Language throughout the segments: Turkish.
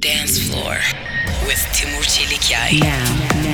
Dance Floor with Timur Çelikyay. Now,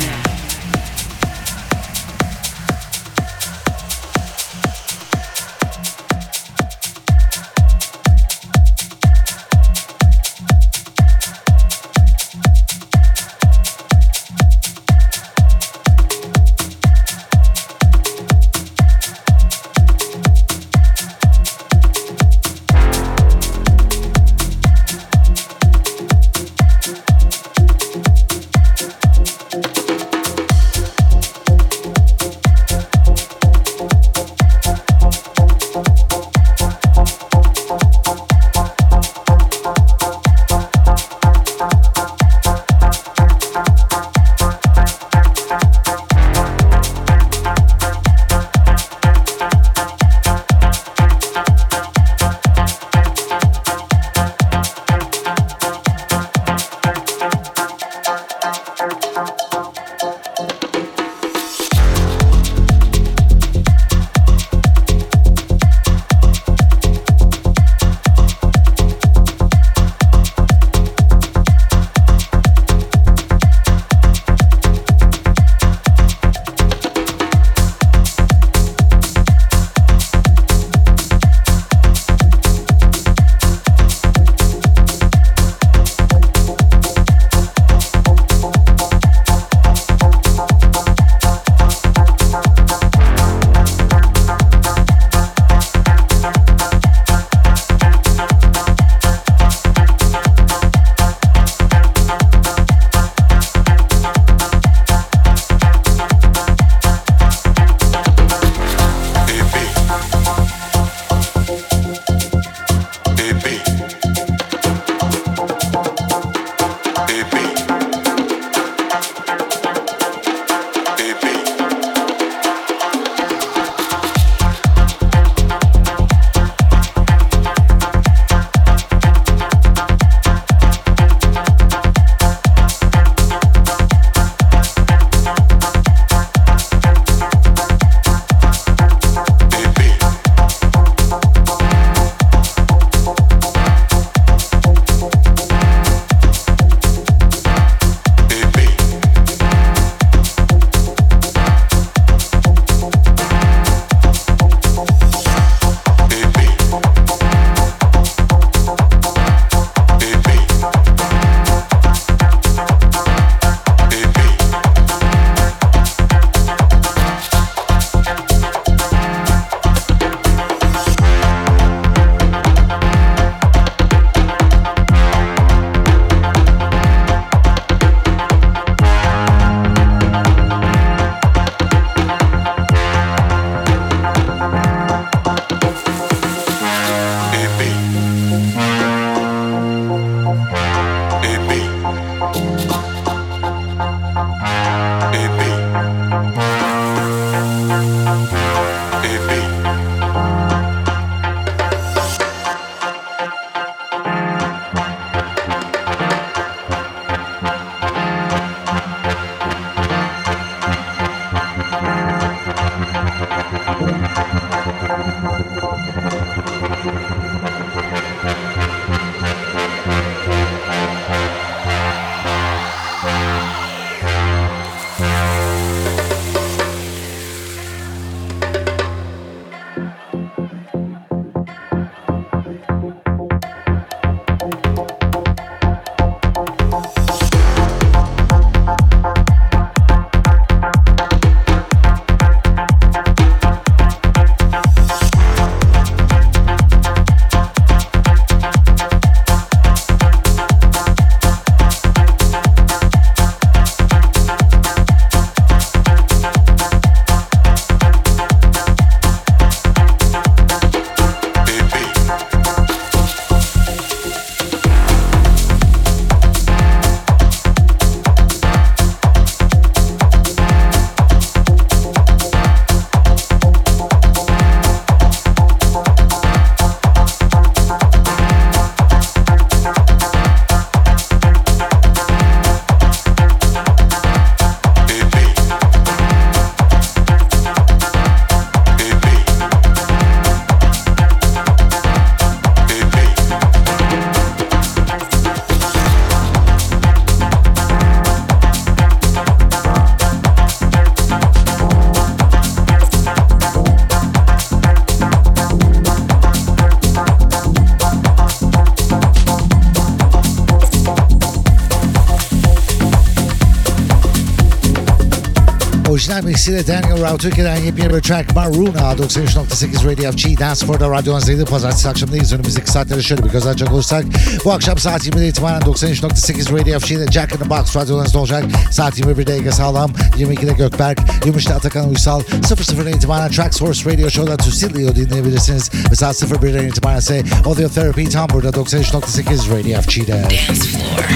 mixiyle Daniel Rao Türkiye'den yepyeni bir track Maruna 93.8 Radio FG Dance For'da radyonuzdaydı. Pazartesi akşamındayız. Önümüzdeki saatlere şöyle bir göz açacak olursak bu akşam saat 20'de itibaren 93.8 Radio FG'de Jack in the Box radyolarınızda olacak. Saat 21'de Ege Sağlam, 22'de Gökberk, 23'te Atakan Uysal, 00'dan itibaren Track Source Radio Show'da Tusilio dinleyebilirsiniz. Ve saat 01'den itibaren ise Audio Therapy tam burada 93.8 Radio FG'de. Dance Floor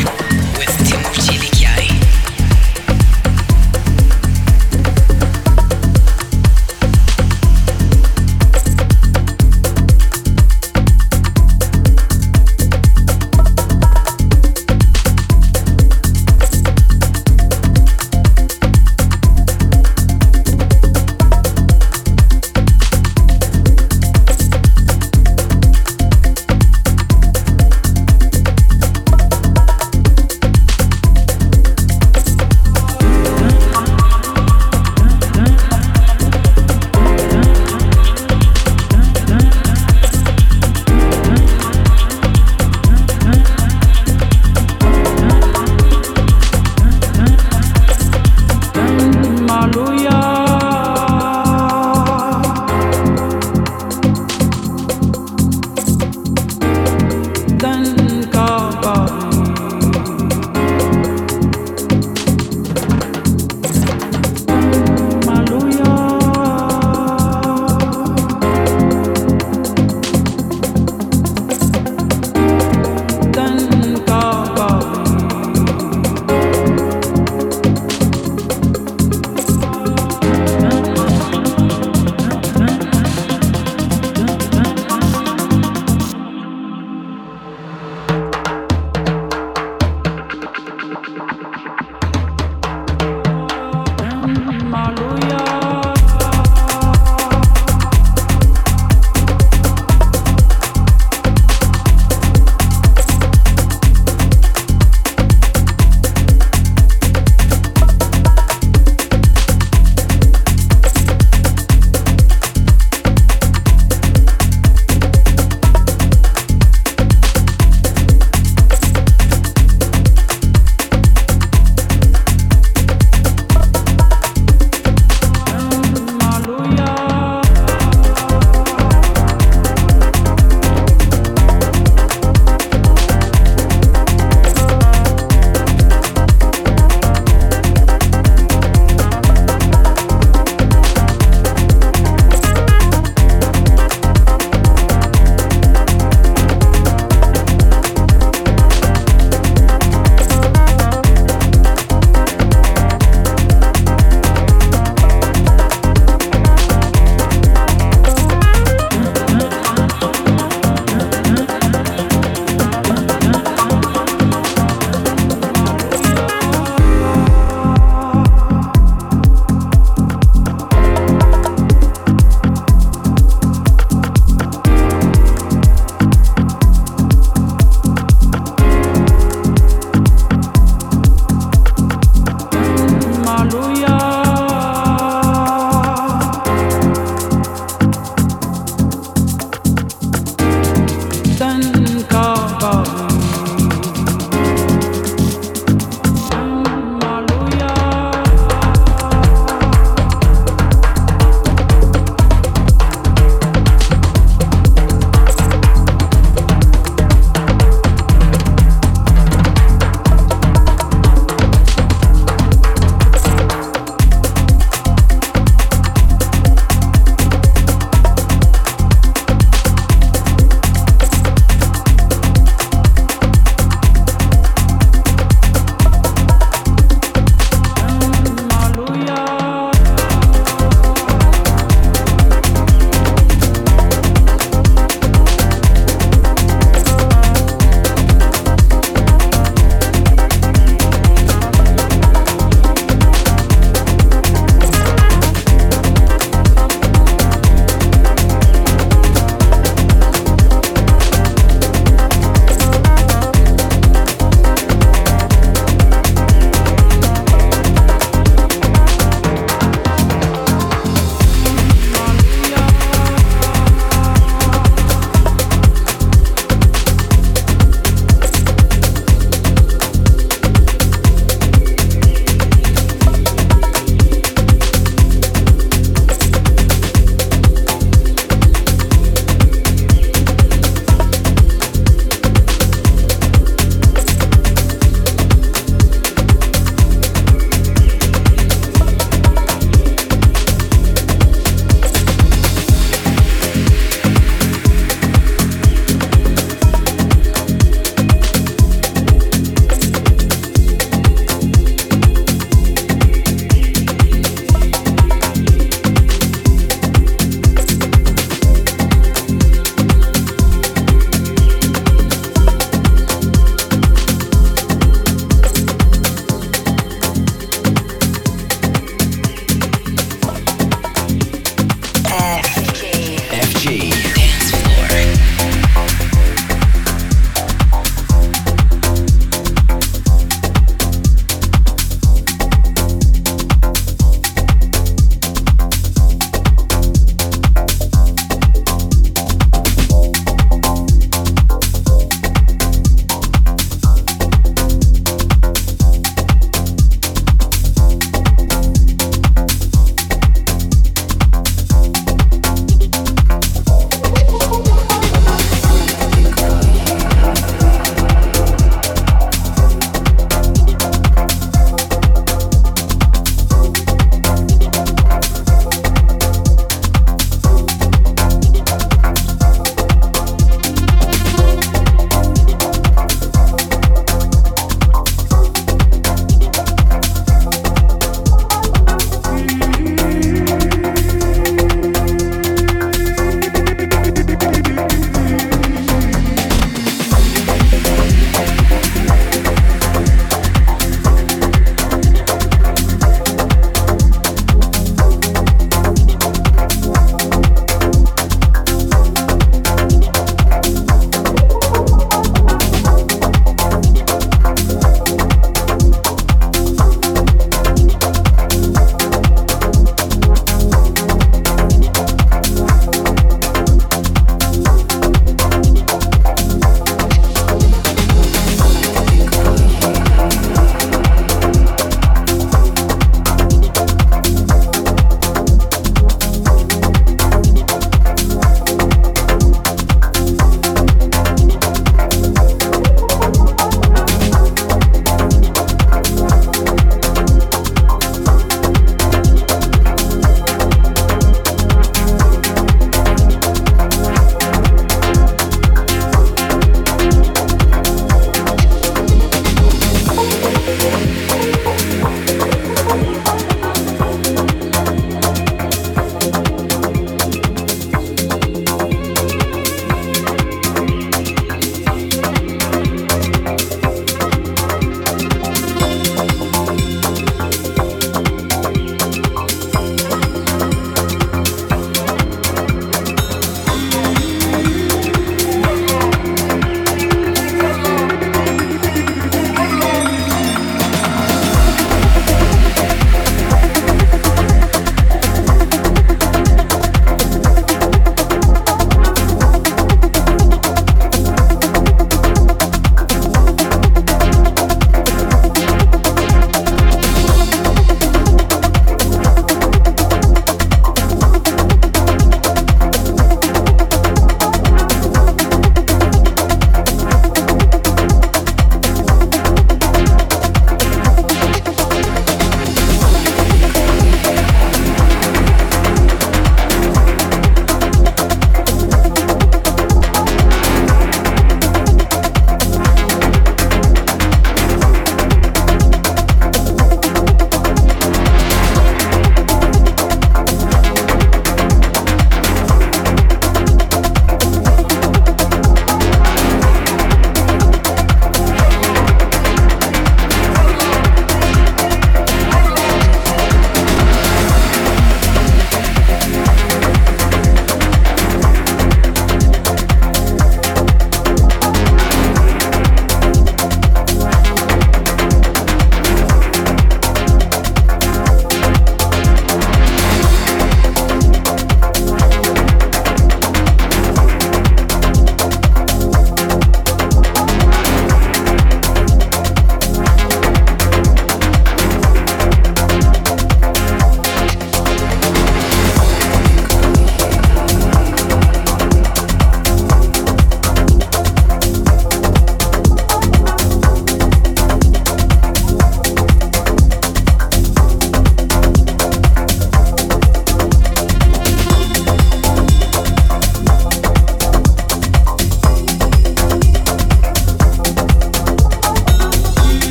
with Timur Çelik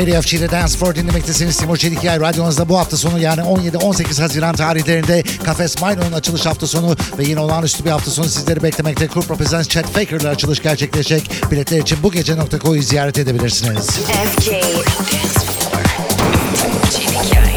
Radio FG'de Dance for dinlemektesiniz. Timur Çelikyay radyonuzda bu hafta sonu yani 17-18 Haziran tarihlerinde Kafes Mino'nun açılış hafta sonu ve yine olağanüstü bir hafta sonu sizleri beklemekte. Kurp Presents Chat Faker'la açılış gerçekleşecek. Biletler için bu gece.co'yu ziyaret edebilirsiniz. FG. Dance floor Timur Çelikyay.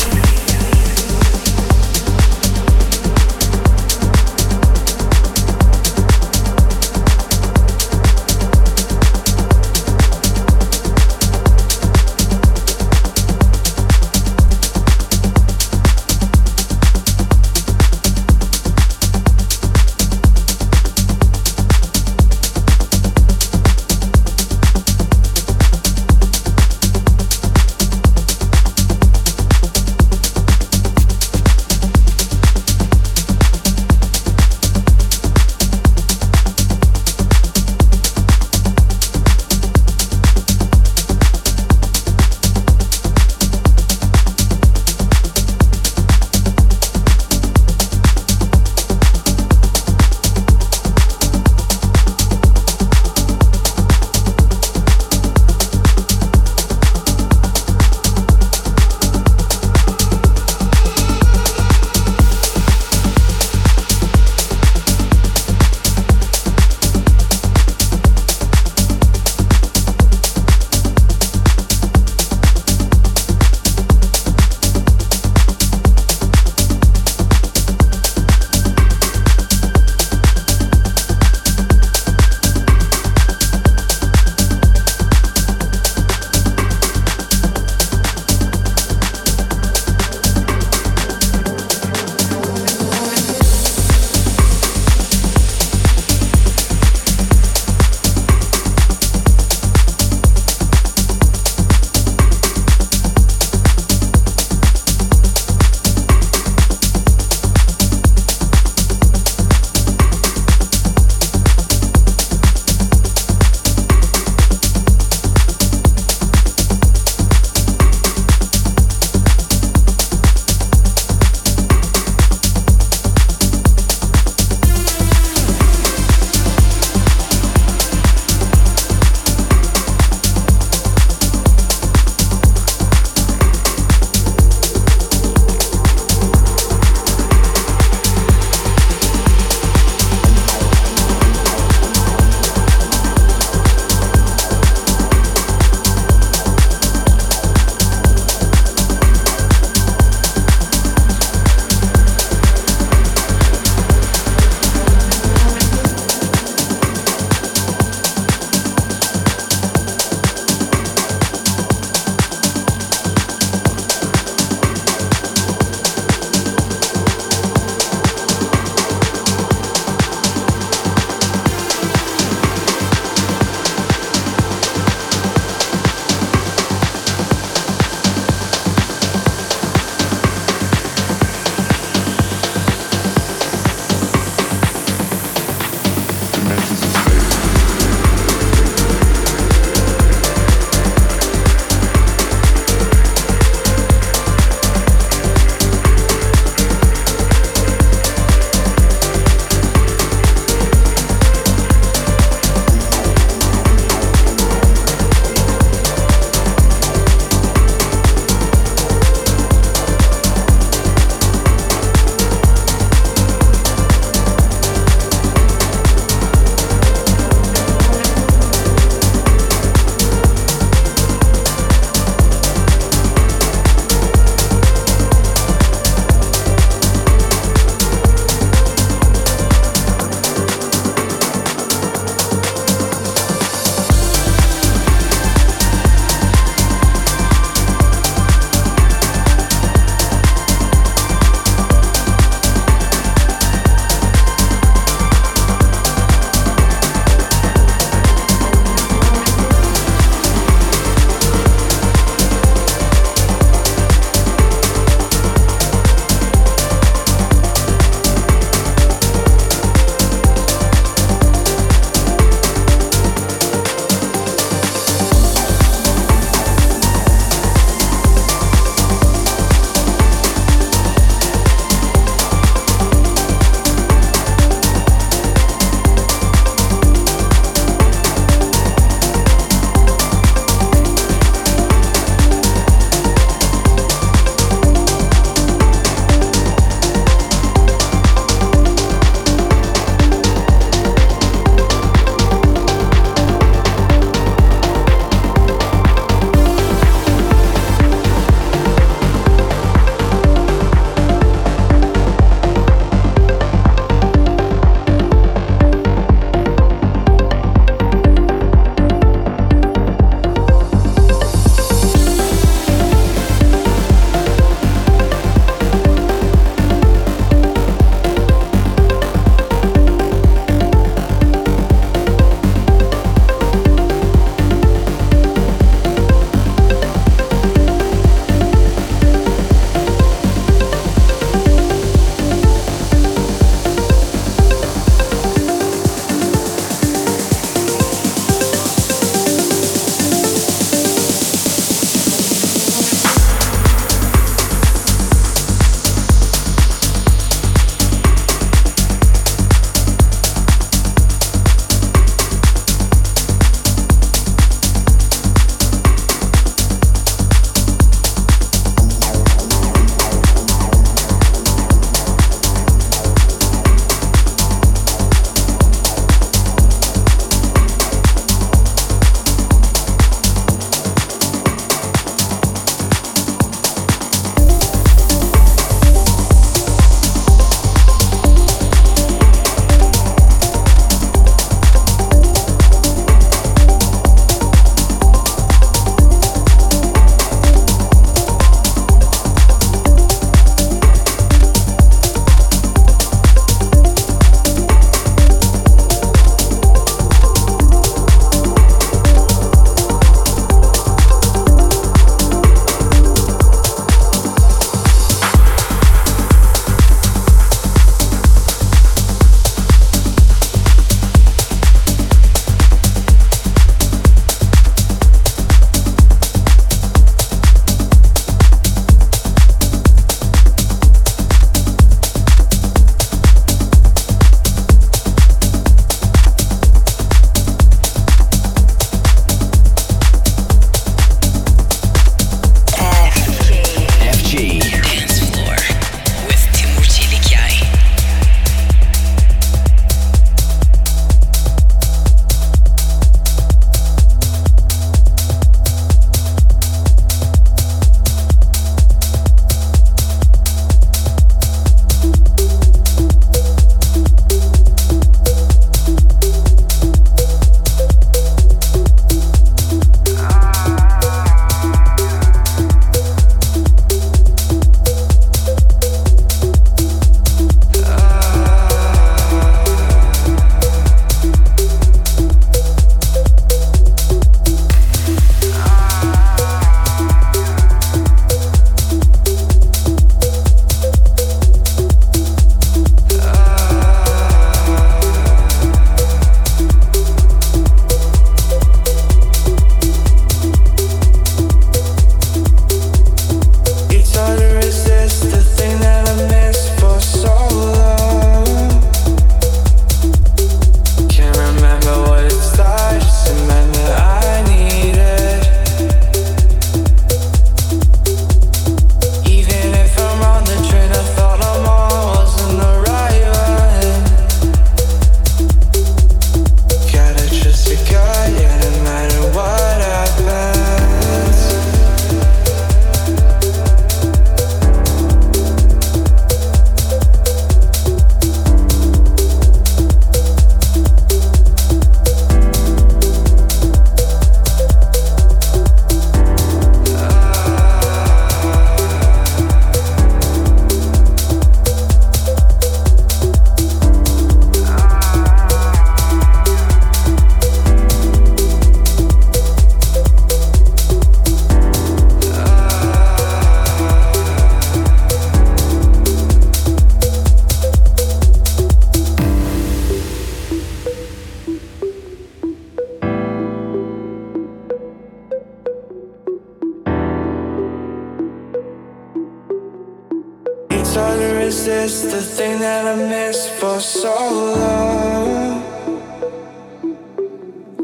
Resist the thing that I missed for so long.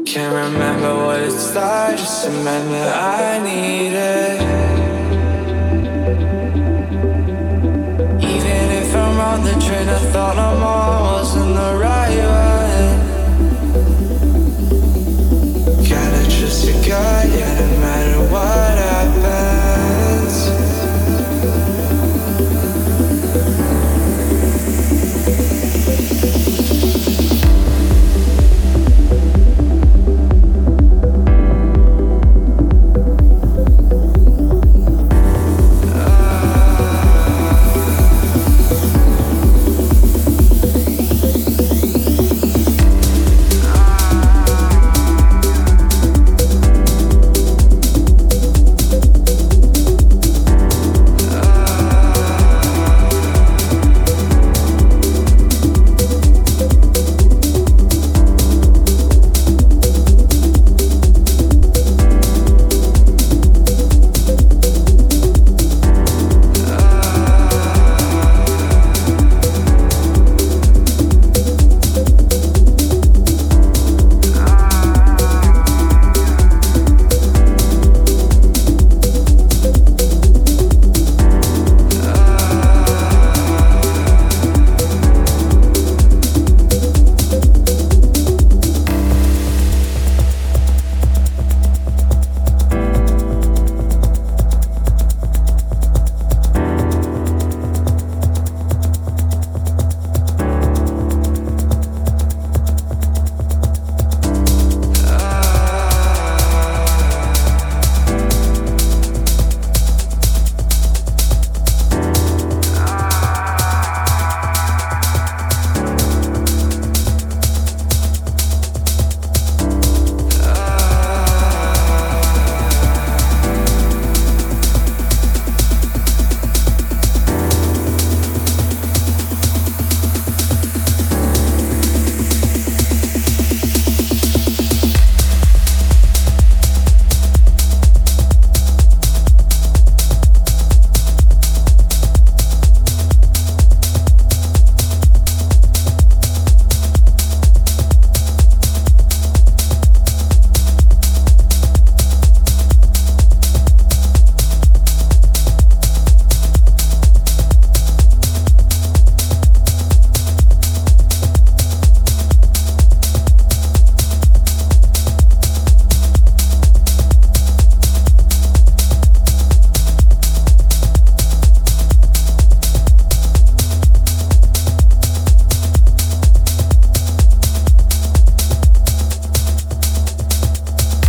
Can't remember what it's like, just remember I need it. Even if I'm on the train, I thought I'm on wasn't the right one. Gotta trust your gut,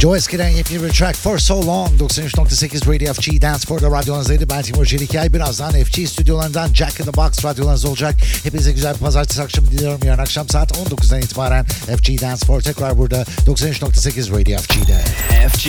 Joe eskiden yepyeni bir track For So Long 93.8 Radio FG Dance Floor'da radyolarınızdaydı. Ben Timur Çelikay. Birazdan FG stüdyolarından Jack in the Box radyolarınız olacak. Hepinize güzel bir pazartesi akşamı diliyorum. Yarın akşam saat 19'dan itibaren FG Dance Floor tekrar burada 93.8 Radio FG'de. FG.